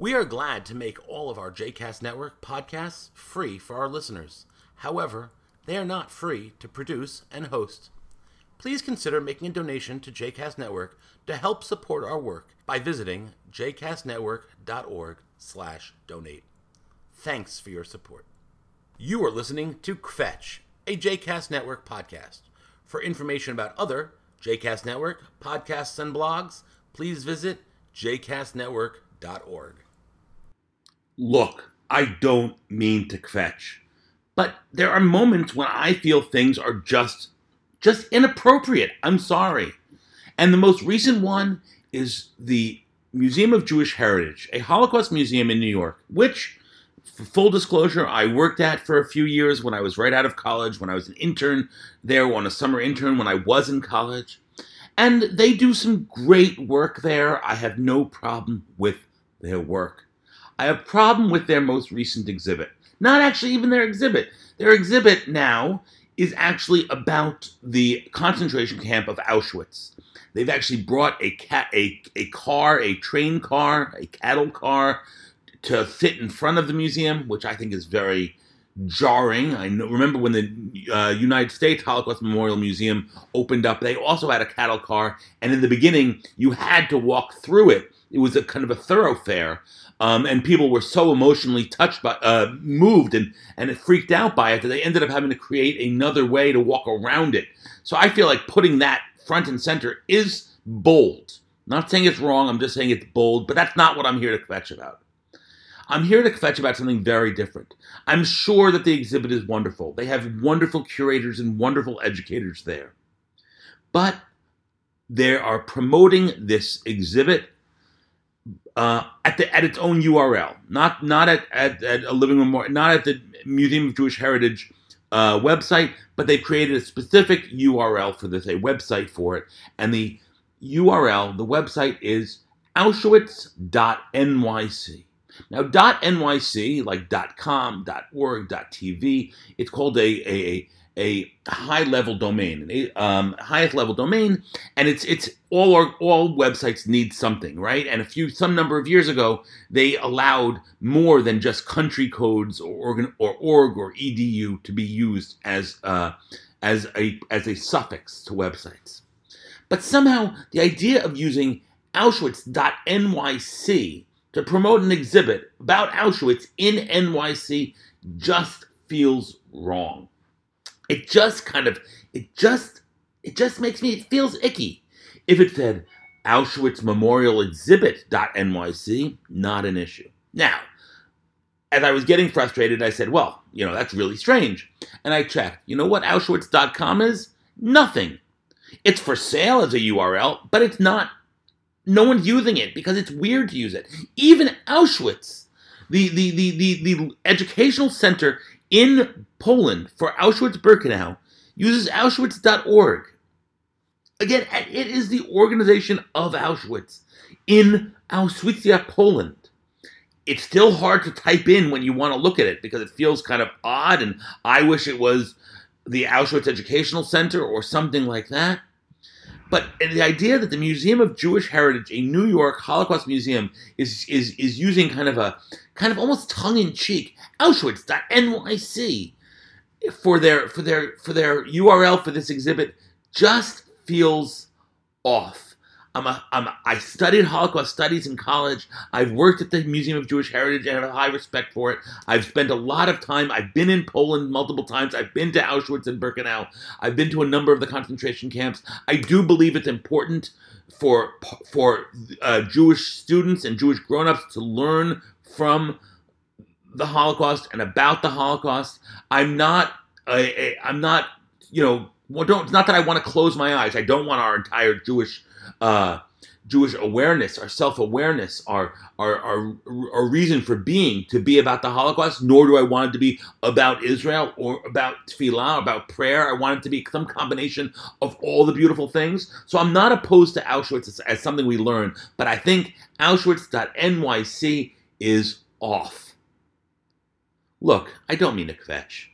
We are glad to make all of our JCast Network podcasts free for our listeners. However, they are not free to produce and host. Please consider making a donation to JCast Network to help support our work by visiting jcastnetwork.org/donate. Thanks for your support. You are listening to Kvetch, a JCast Network podcast. For information about other JCast Network podcasts and blogs, please visit jcastnetwork.org. Look, I don't mean to kvetch, but there are moments when I feel things are just just inappropriate. I'm sorry. And the most recent one is the Museum of Jewish Heritage, a Holocaust museum in New York, which for full disclosure, I worked at for a few years when I was right out of college, when I was an intern there, on a summer intern when I was in college. And they do some great work there. I have no problem with their work. I have a problem with their most recent exhibit. Not actually even their exhibit. Their exhibit now is actually about the concentration camp of Auschwitz. They've actually brought a a, a car, a train car, a cattle car to sit in front of the museum, which I think is very jarring. I know, remember when the uh, United States Holocaust Memorial Museum opened up, they also had a cattle car, and in the beginning, you had to walk through it. It was a kind of a thoroughfare, um, and people were so emotionally touched by, uh, moved, and and freaked out by it that they ended up having to create another way to walk around it. So I feel like putting that front and center is bold. Not saying it's wrong. I'm just saying it's bold, but that's not what I'm here to kvetch about. I'm here to kvetch about something very different. I'm sure that the exhibit is wonderful. They have wonderful curators and wonderful educators there. But they are promoting this exhibit uh, at the at its own URL, not not at, at, at a living memorial, not at the Museum of Jewish Heritage uh, website, but they've created a specific URL for this, a website for it, and the URL, the website is Auschwitz.nyc. Now, .nyc, like .com, .org, .tv, it's called a, a, a high level domain, a um, highest level domain, and it's it's all our, all websites need something, right? And a few some number of years ago, they allowed more than just country codes or or org or edu to be used as uh, as a as a suffix to websites. But somehow, the idea of using Auschwitz.nyc to promote an exhibit about Auschwitz in NYC just feels wrong. It just kind of, it just, it just makes me, it feels icky. If it said Auschwitz Memorial Exhibit.nyc, not an issue. Now, as I was getting frustrated, I said, well, you know, that's really strange. And I checked. You know what Auschwitz.com is? Nothing. It's for sale as a URL, but it's not no one's using it because it's weird to use it. Even Auschwitz, the, the, the, the, the educational center in Poland for Auschwitz-Birkenau, uses Auschwitz.org. Again, it is the organization of Auschwitz in Auschwitz, Poland. It's still hard to type in when you want to look at it because it feels kind of odd, and I wish it was the Auschwitz Educational Center or something like that. But the idea that the Museum of Jewish Heritage, a New York Holocaust museum, is is is using kind of a kind of almost tongue in cheek Auschwitz.nyc for their for their for their URL for this exhibit just feels off. I'm a, I'm a, I studied Holocaust studies in college. I've worked at the Museum of Jewish Heritage and I have a high respect for it. I've spent a lot of time. I've been in Poland multiple times. I've been to Auschwitz and Birkenau. I've been to a number of the concentration camps. I do believe it's important for for uh, Jewish students and Jewish grown-ups to learn from the Holocaust and about the Holocaust. I'm not a, I'm not you know well, don't. It's not that I want to close my eyes. I don't want our entire Jewish uh, Jewish awareness, our self awareness, our, our, our, our reason for being to be about the Holocaust, nor do I want it to be about Israel or about tefillah, about prayer. I want it to be some combination of all the beautiful things. So I'm not opposed to Auschwitz as, as something we learn, but I think Auschwitz.nyc is off. Look, I don't mean to kvetch.